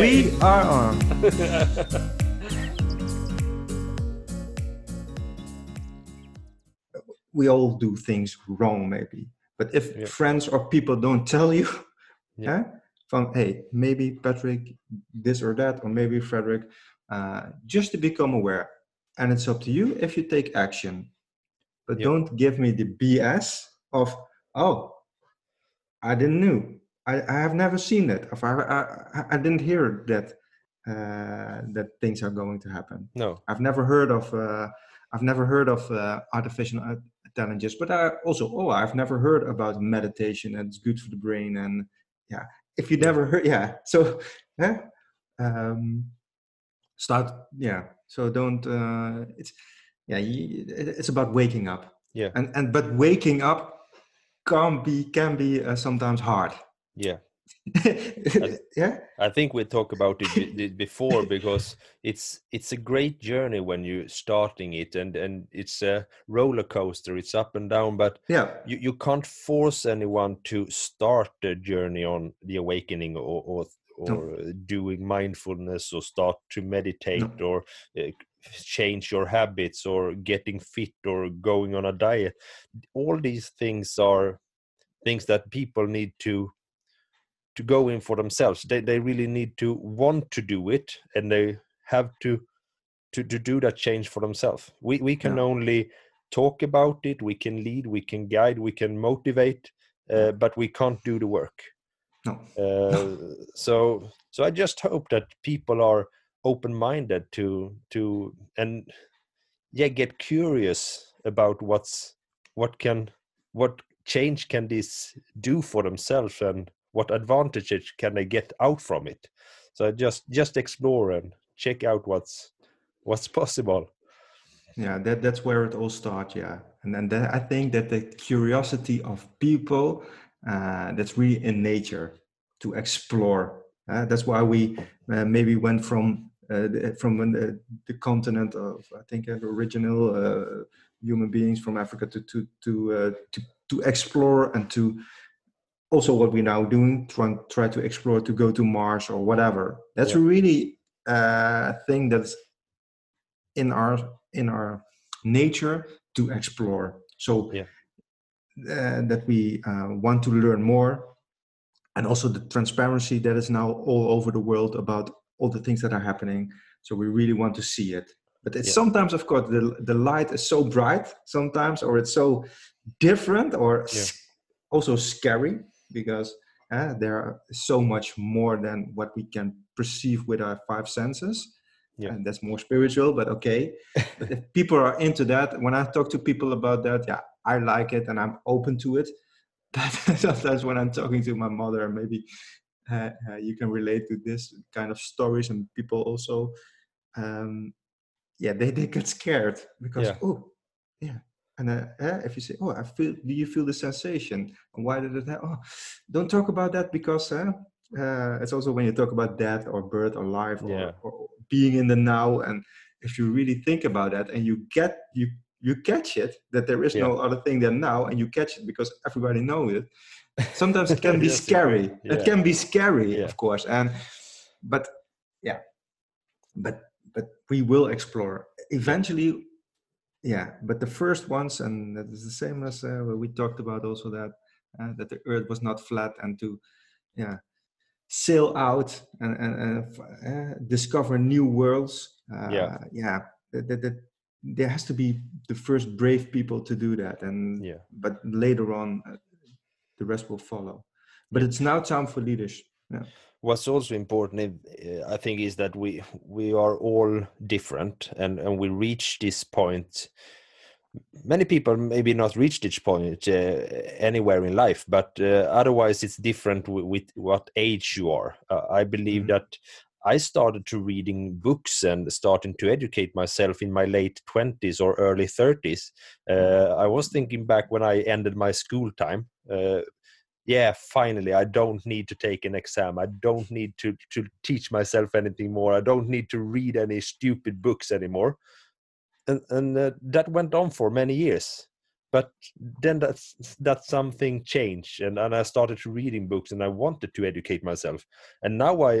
We are on. we all do things wrong, maybe. But if Yeah. friends or people don't tell you, Yeah. yeah. from hey, maybe Patrick, this or that, or maybe Frederick, uh, just to become aware. And it's up to you if you take action. But Yeah. don't give me the BS of, oh, I didn't know. I, I have never seen that. I, I, I- didn't hear that uh, that things are going to happen. No. I've never heard of uh, I've never heard of uh, artificial intelligence, but I also oh I've never heard about meditation and it's good for the brain and yeah if you never heard yeah so yeah um, start yeah so don't uh, it's yeah it's about waking up Yeah. and and but waking up can be can be uh, sometimes hard Yeah. yeah? I think we talked about it be- be- before because it's it's a great journey when you're starting it and and it's a roller coaster. It's up and down, but yeah. you, you can't force anyone to start the journey on the awakening or or, or uh, doing mindfulness or start to meditate or uh, change your habits or getting fit or going on a diet. All these things are things that people need to to go in for themselves. They, they really need to want to do it and they have to to, to do that change for themselves. We we can Yeah. only talk about it we can lead we can guide we can motivate uh, but we can't do the work. No. Uh, so so i just hope that people are open minded to to and yeah get curious about what's what can what change can this do for themselves and what advantages can they get out from it? So just just explore and check out what's what's possible. Yeah that that's where it all starts yeah. And then that, i think that the curiosity of people uh, that's really in nature to explore. Uh, that's why we uh, maybe went from uh, the, from the, the continent of i think uh, original uh, human beings from africa to to to to, to explore and to also what we're now doing trying try to explore to go to mars or whatever that's Yeah. really uh, a thing that's in our in our nature to explore so Yeah. uh, that we uh, want to learn more and also the transparency that is now all over the world about all the things that are happening so we really want to see it but it's Yeah. sometimes of course the, the light is so bright sometimes or it's so different or also scary because uh, there are so much more than what we can perceive with our five senses Yeah. and that's more spiritual but okay but if people are into that when i talk to people about that yeah i like it and i'm open to it but sometimes when i'm talking to my mother maybe uh, uh, you can relate to this kind of stories and people also um yeah they, they get scared because Yeah. oh yeah and uh, if you say oh i feel do you feel the sensation? And why did it happen oh don't talk about that because uh, uh, it's also when you talk about death or birth or life or, Yeah. or being in the now. And if you really think about that and you get you you catch it that there is no other thing than now and you catch it because everybody knows it sometimes it can be Yes, scary can. it can be scary Yeah. of course. And but yeah. But but we will explore. Eventually yeah but the first ones and that is the same as uh, we talked about also that uh, that the earth was not flat and to yeah sail out and, and, uh, discover new worlds uh, Yeah. yeah that, that, that there has to be the first brave people to do that and Yeah. but later on uh, the rest will follow but it's now time for leaders yeah what's also important uh, i think is that we we are all different and and we reach this point. Many people maybe not reach this point uh, anywhere in life but uh, otherwise it's different with, with what age you are. Uh, i believe Mhm. that i started to reading books and starting to educate myself in my late 20s or early 30s uh, i was thinking back when i ended my school time uh, yeah finally i don't need to take an exam. I don't need to to teach myself anything more. I don't need to read any stupid books anymore. And and uh, that went on for many years. But then that's that something changed and, and i started reading books and i wanted to educate myself. And now i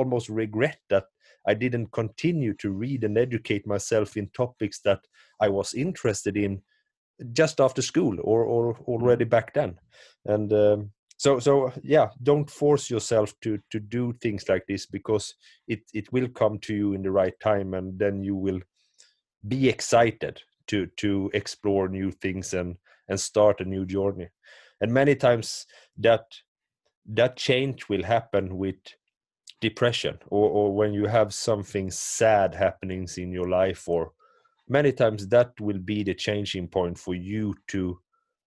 almost regret that i didn't continue to read and educate myself in topics that i was interested in just after school or or already back then. And um, so so yeah don't force yourself to to do things like this because it it will come to you in the right time and then you will be excited to to explore new things and and start a new journey. And many times that that change will happen with depression or, or when you have something sad happenings in your life or many times that will be the changing point for you to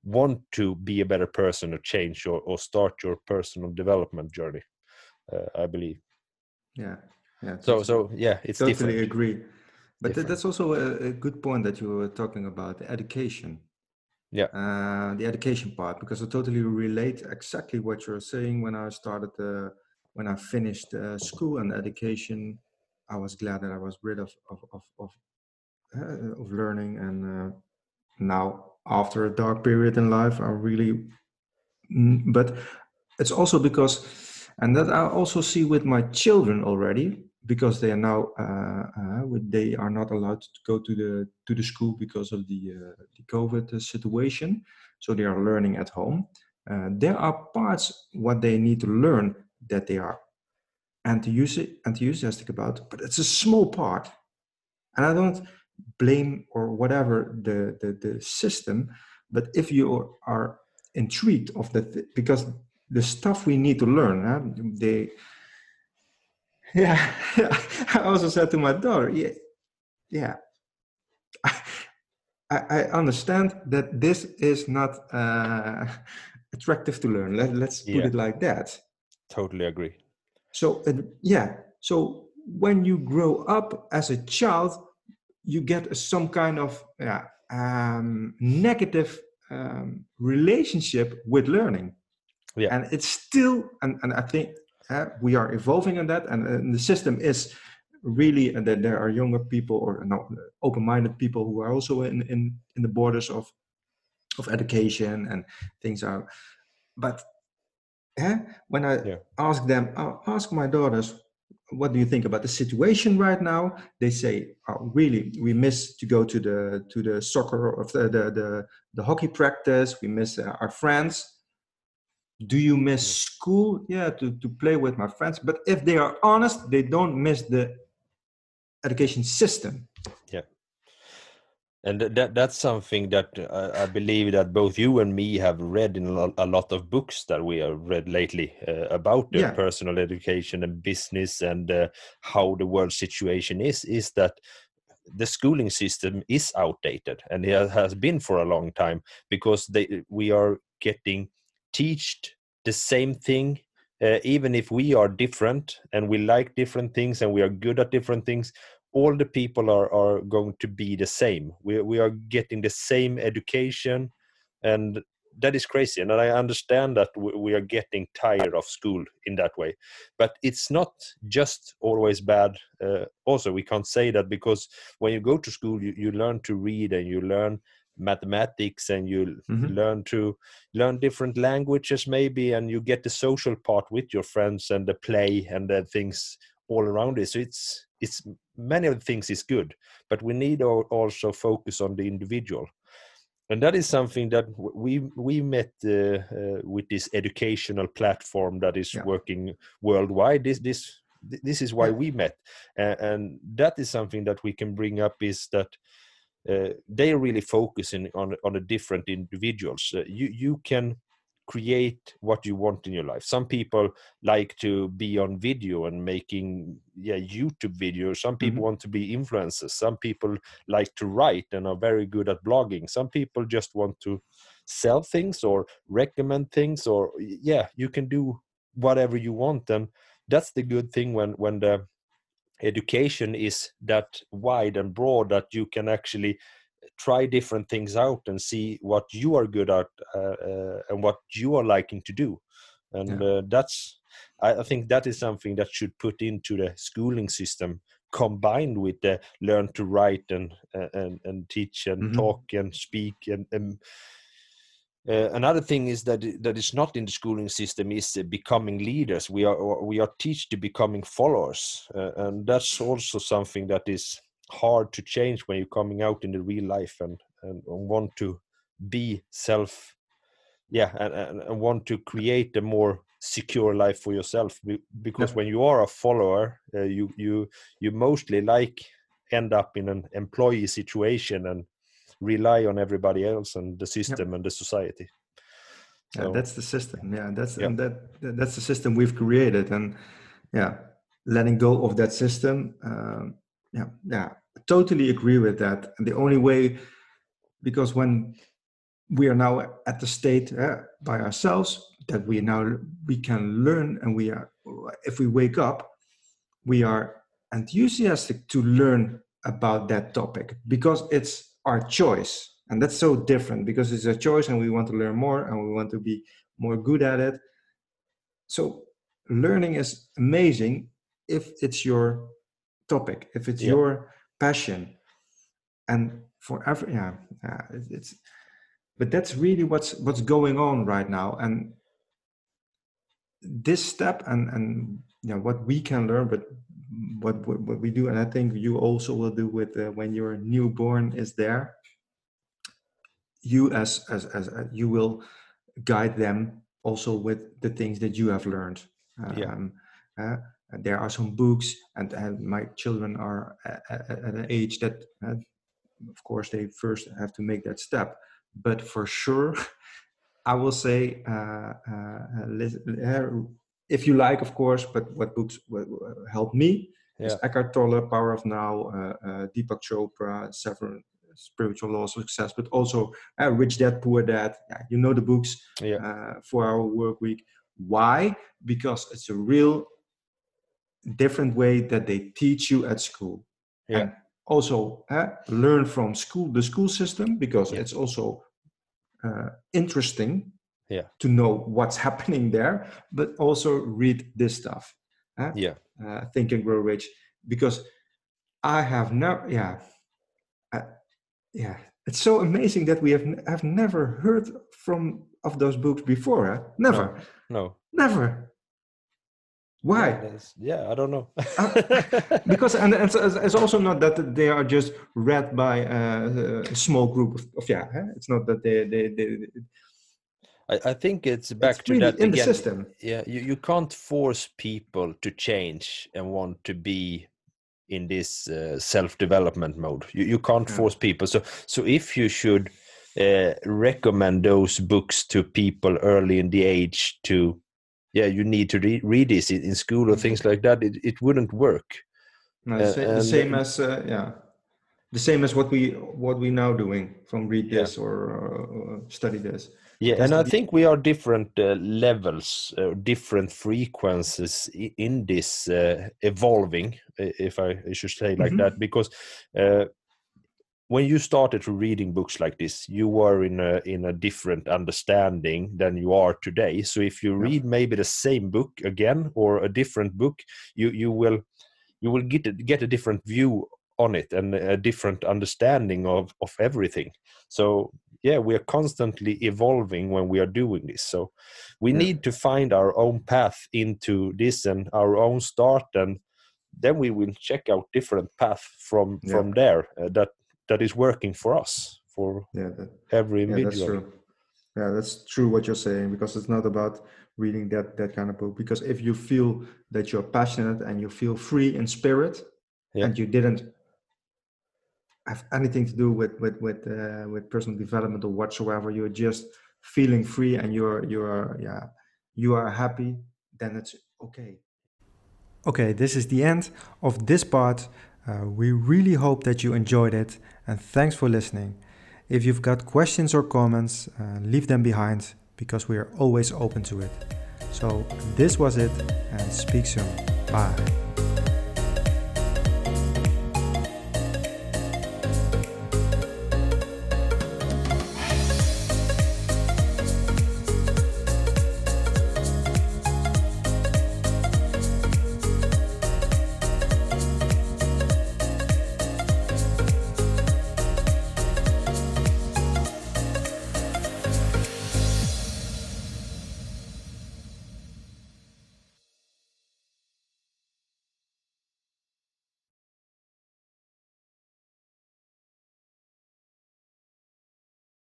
want to be a better person or change or, or start your personal development journey uh, i believe. Yeah yeah so so yeah it's totally different. agree. But different. that's also a, a, good point that you were talking about education. Yeah. Uh, the education part because i totally relate exactly what you're saying. When i started uh, when i finished uh, school and education i was glad that i was rid of of of, of, uh, of learning and uh, now after a dark period in life i really mm, but it's also because and that i also see with my children already because they are now uh, uh, they are not allowed to go to the to the school because of the uh, the covid situation. So they are learning at home. Uh, there are parts what they need to learn that they are enthusiastic about but it's a small part. And i don't blame or whatever the, the, the system but if you are intrigued of that th- because the stuff we need to learn huh? they yeah i also said to my daughter yeah yeah I, I understand that this is not uh, attractive to learn Let, let's put yeah. it like that totally agree so uh, yeah so when you grow up as a child you get some kind of yeah, um, negative um, relationship with learning. Yeah. And it's still, and, and I think uh, we are evolving on that, and, and the system is really and that there are younger people or no, open-minded people who are also in, in, in the borders of of education and things are but eh, when i yeah. ask them I'll ask my daughters what do you think about the situation right now? They say, oh, really, we miss to go to the to the soccer or the the the, the hockey practice. We miss uh, our friends. Do you miss school? Yeah, to, to play with my friends. But if they are honest, they don't miss the education system. And that that's something that uh, I believe that both you and me have read in a lot of books that we have read lately uh, about yeah. personal education and business and uh, how the world situation is is that the schooling system is outdated and it has been for a long time because they we are getting taught the same thing uh, even if we are different and we like different things and we are good at different things all the people are are going to be the same. We we are getting the same education and that is crazy and i understand that we are getting tired of school in that way. But it's not just always bad uh, also we can't say that because when you go to school you, you learn to read and you learn mathematics and you mm-hmm. learn to learn different languages maybe and you get the social part with your friends and the play and the things all around it so it's it's many of the things is good but we need to also focus on the individual and that is something that we we met uh, uh, with this educational platform that is yeah. working worldwide this this this is why yeah. we met uh, and that is something that we can bring up is that uh, they really focusing on on the different individuals uh, you you can create what you want in your life. Some people like to be on video and making yeah youtube videos. Some people mm-hmm. want to be influencers. Some people like to write and are very good at blogging. Some people just want to sell things or recommend things or yeah you can do whatever you want. And that's the good thing when when the education is that wide and broad that you can actually try different things out and see what you are good at uh, uh, and what you are liking to do and yeah. uh, that's I, I, think that is something that should put into the schooling system combined with the learn to write and and and teach and Mhm. talk and speak and, and uh, another thing is that that is not in the schooling system is uh, becoming leaders. We are we are teach to becoming followers, uh, and that's also something that is hard to change when you're coming out in the real life and and, want to be self, yeah, and, and, and want to create a more secure life for yourself. Because Yep. when you are a follower, uh, you you you mostly like end up in an employee situation and rely on everybody else and the system and the society. Yeah, that's the system. Yeah, that's Yeah. and that that- that's the system we've created, and yeah, letting go of that system. Um, yeah, yeah, totally agree with that. And the only way, because when we are now at the state uh, by ourselves that we now we can learn, and we are if we wake up, we are enthusiastic to learn about that topic because it's our choice and that's so different because it's a choice and we want to learn more and we want to be more good at it so learning is amazing if it's your topic if it's Yeah. your passion and for every yeah, yeah it- it's but that's really what's what's going on right now and this step and and you know what we can learn but what what, what we do and i think you also will do with uh, when your newborn is there you as as as uh, you will guide them also with the things that you have learned Yeah. um, uh, and there are some books and, and my children are at, at, an age that uh, of course they first have to make that step but for sure i will say uh, uh, uh, if you like of course but what books helped me is Yeah. eckhart tolle power of now uh, uh, deepak chopra seven spiritual laws of success but also rich dad poor dad yeah, you know the books Yeah. uh, four hour work week why because it's a real different way that they teach you at school Yeah. and also uh, learn from school the school system because Yeah. it's also uh, interesting Yeah. to know what's happening there but also read this stuff uh, Yeah. uh, think and grow rich because i have never yeah uh, yeah it's so amazing that we have have never heard from of those books before huh? never No. never why Yeah, yeah, I don't know. because and it's, it's also not that they are just read by uh, a small group of, of yeah huh? it's not that they they, they I, I think it's back it's to really that in the system Yeah, you, you can't force people to change and want to be in this uh, self-development mode. You, you can't Yeah. force people. So so if you should uh, recommend those books to people early in the age to yeah you need to re- read this in, school or Mhm. things like that it, it wouldn't work No, the, Uh, the and- same as uh, yeah the same as what we what we now doing from read Yeah. this or uh, study this Yeah, and I think we are different uh, levels, uh, different frequencies in this uh, evolving, if I, should say like Mhm. that, because uh, when you started reading books like this, you were in a in a different understanding than you are today. So if you read maybe the same book again or a different book, you you will you will get a, get a different view on it and a different understanding of of everything. So yeah we are constantly evolving when we are doing this so we Yeah. need to find our own path into this and our own start and then we will check out different path from Yeah. from there uh, that that is working for us for yeah that, every yeah that's individual. true. Yeah that's true what you're saying because it's not about reading that that kind of book because if you feel that you're passionate and you feel free in spirit Yeah. and you didn't have anything to do with with with uh, with personal development or whatsoever you're just feeling free and you're you're yeah you are happy then it's okay. Okay this is the end of this part. Uh, we really hope that you enjoyed it and thanks for listening. If you've got questions or comments uh, leave them behind because we are always open to it. So this was it and speak soon. Bye